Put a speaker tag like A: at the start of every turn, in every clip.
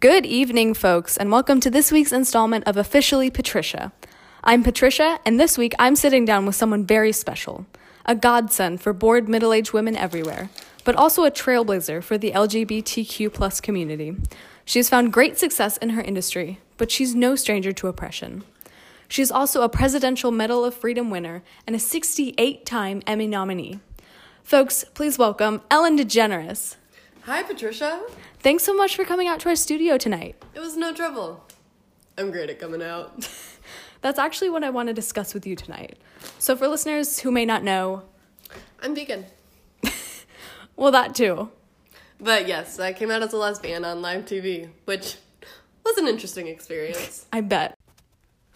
A: Good evening, folks, and welcome to this week's installment of Officially Patricia. I'm Patricia, and this week I'm sitting down with someone very special a godsend for bored middle aged women everywhere, but also a trailblazer for the LGBTQ plus community. She has found great success in her industry, but she's no stranger to oppression. She is also a Presidential Medal of Freedom winner and a 68 time Emmy nominee. Folks, please welcome Ellen DeGeneres.
B: Hi, Patricia.
A: Thanks so much for coming out to our studio tonight.
B: It was no trouble. I'm great at coming out.
A: That's actually what I want to discuss with you tonight. So, for listeners who may not know,
B: I'm vegan.
A: well, that too.
B: But yes, I came out as a lesbian on live TV, which was an interesting experience.
A: I bet.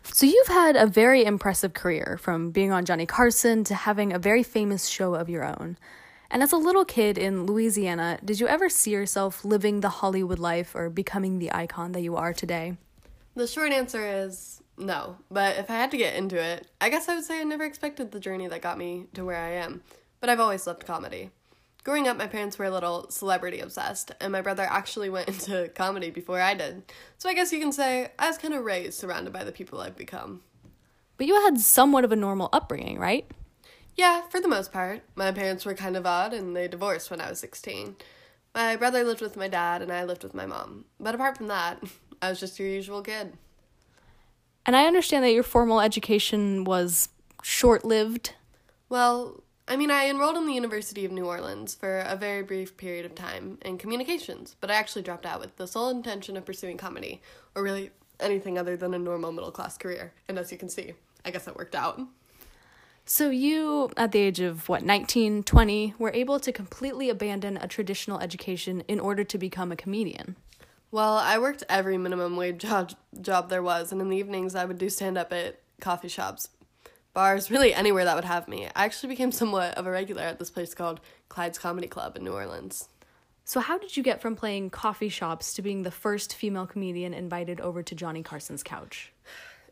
A: So, you've had a very impressive career from being on Johnny Carson to having a very famous show of your own. And as a little kid in Louisiana, did you ever see yourself living the Hollywood life or becoming the icon that you are today?
B: The short answer is no. But if I had to get into it, I guess I would say I never expected the journey that got me to where I am. But I've always loved comedy. Growing up, my parents were a little celebrity obsessed, and my brother actually went into comedy before I did. So I guess you can say I was kind of raised surrounded by the people I've become.
A: But you had somewhat of a normal upbringing, right?
B: Yeah, for the most part. My parents were kind of odd and they divorced when I was 16. My brother lived with my dad and I lived with my mom. But apart from that, I was just your usual kid.
A: And I understand that your formal education was short lived.
B: Well, I mean, I enrolled in the University of New Orleans for a very brief period of time in communications, but I actually dropped out with the sole intention of pursuing comedy, or really anything other than a normal middle class career. And as you can see, I guess that worked out.
A: So, you, at the age of what, 19, 20, were able to completely abandon a traditional education in order to become a comedian.
B: Well, I worked every minimum wage job, job there was, and in the evenings I would do stand up at coffee shops, bars, really anywhere that would have me. I actually became somewhat of a regular at this place called Clyde's Comedy Club in New Orleans.
A: So, how did you get from playing coffee shops to being the first female comedian invited over to Johnny Carson's couch?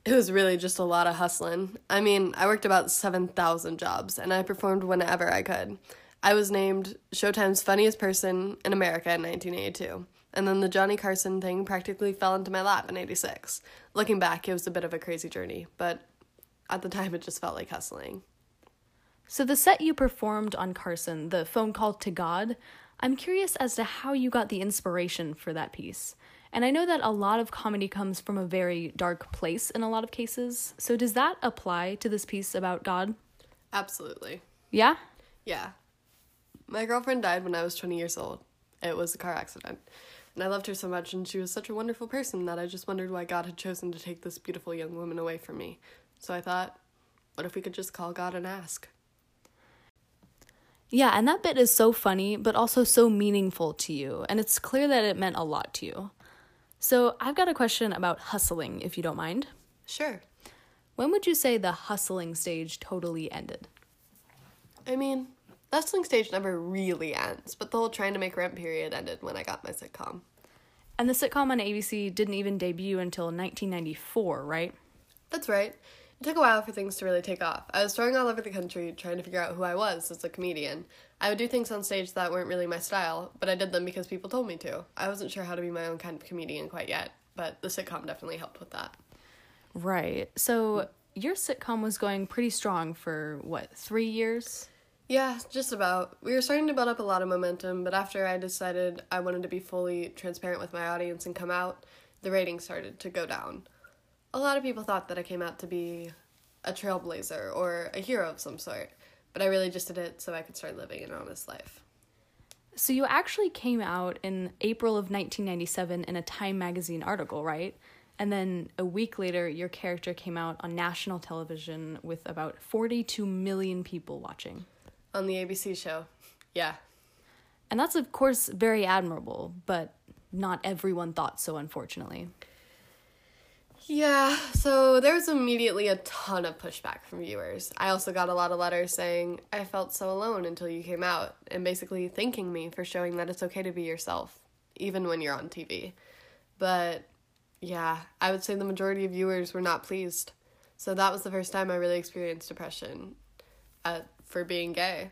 B: It was really just a lot of hustling. I mean, I worked about 7,000 jobs and I performed whenever I could. I was named Showtime's funniest person in America in 1982. And then the Johnny Carson thing practically fell into my lap in 86. Looking back, it was a bit of a crazy journey, but at the time it just felt like hustling.
A: So, the set you performed on Carson, the phone call to God, I'm curious as to how you got the inspiration for that piece. And I know that a lot of comedy comes from a very dark place in a lot of cases. So does that apply to this piece about God?
B: Absolutely.
A: Yeah?
B: Yeah. My girlfriend died when I was 20 years old. It was a car accident. And I loved her so much, and she was such a wonderful person that I just wondered why God had chosen to take this beautiful young woman away from me. So I thought, what if we could just call God and ask?
A: Yeah, and that bit is so funny, but also so meaningful to you, and it's clear that it meant a lot to you. So, I've got a question about hustling, if you don't mind.
B: Sure.
A: When would you say the hustling stage totally ended?
B: I mean, the hustling stage never really ends, but the whole trying to make rent period ended when I got my sitcom.
A: And the sitcom on ABC didn't even debut until 1994, right?
B: That's right. It took a while for things to really take off. I was touring all over the country trying to figure out who I was as a comedian. I would do things on stage that weren't really my style, but I did them because people told me to. I wasn't sure how to be my own kind of comedian quite yet, but the sitcom definitely helped with that.
A: Right. So your sitcom was going pretty strong for what, three years?
B: Yeah, just about. We were starting to build up a lot of momentum, but after I decided I wanted to be fully transparent with my audience and come out, the ratings started to go down a lot of people thought that I came out to be a trailblazer or a hero of some sort, but I really just did it so I could start living an honest life.
A: So you actually came out in April of 1997 in a Time magazine article, right? And then a week later, your character came out on national television with about 42 million people watching.
B: On the ABC show, yeah.
A: And that's, of course, very admirable, but not everyone thought so, unfortunately.
B: Yeah, so there was immediately a ton of pushback from viewers. I also got a lot of letters saying I felt so alone until you came out and basically thanking me for showing that it's okay to be yourself, even when you're on TV. But yeah, I would say the majority of viewers were not pleased. So that was the first time I really experienced depression uh, for being gay.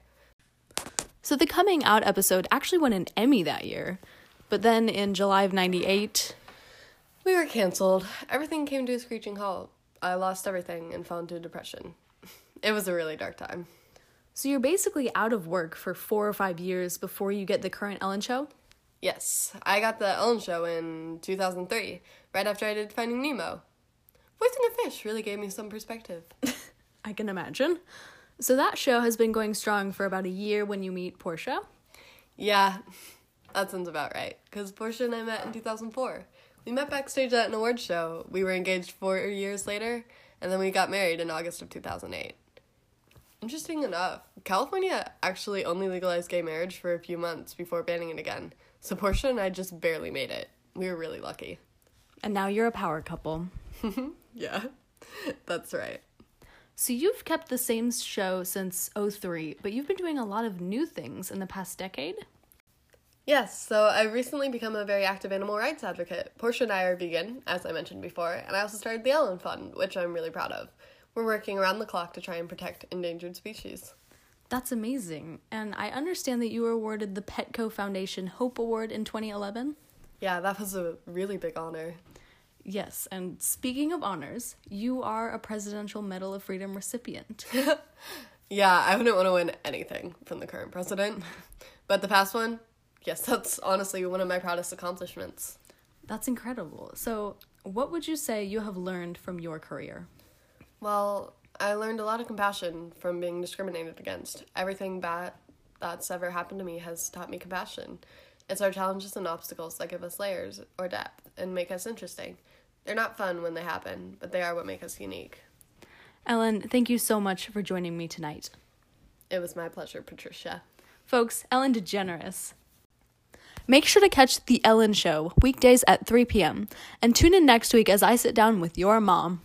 A: So the coming out episode actually won an Emmy that year. But then in July of 98,
B: We were canceled. Everything came to a screeching halt. I lost everything and fell into depression. It was a really dark time.
A: So you're basically out of work for four or five years before you get the current Ellen show?
B: Yes, I got the Ellen show in 2003, right after I did Finding Nemo. Voicing a fish really gave me some perspective.
A: I can imagine. So that show has been going strong for about a year when you meet Portia.
B: Yeah, that sounds about right. Because Portia and I met in 2004. We met backstage at an awards show. We were engaged four years later, and then we got married in August of 2008. Interesting enough, California actually only legalized gay marriage for a few months before banning it again. So Portia and I just barely made it. We were really lucky.
A: And now you're a power couple.
B: Yeah, that's right.
A: So you've kept the same show since 03, but you've been doing a lot of new things in the past decade?
B: Yes, so I've recently become a very active animal rights advocate. Portia and I are vegan, as I mentioned before, and I also started the Ellen Fund, which I'm really proud of. We're working around the clock to try and protect endangered species.
A: That's amazing. And I understand that you were awarded the Petco Foundation Hope Award in 2011.
B: Yeah, that was a really big honor.
A: Yes, and speaking of honors, you are a Presidential Medal of Freedom recipient.
B: Yeah, I wouldn't want to win anything from the current president. But the past one, yes, that's honestly one of my proudest accomplishments.
A: That's incredible. So, what would you say you have learned from your career?
B: Well, I learned a lot of compassion from being discriminated against. Everything bad that's ever happened to me has taught me compassion. It's our challenges and obstacles that give us layers or depth and make us interesting. They're not fun when they happen, but they are what make us unique.
A: Ellen, thank you so much for joining me tonight.
B: It was my pleasure, Patricia.
A: Folks, Ellen DeGeneres. Make sure to catch The Ellen Show weekdays at 3 p.m. and tune in next week as I sit down with your mom.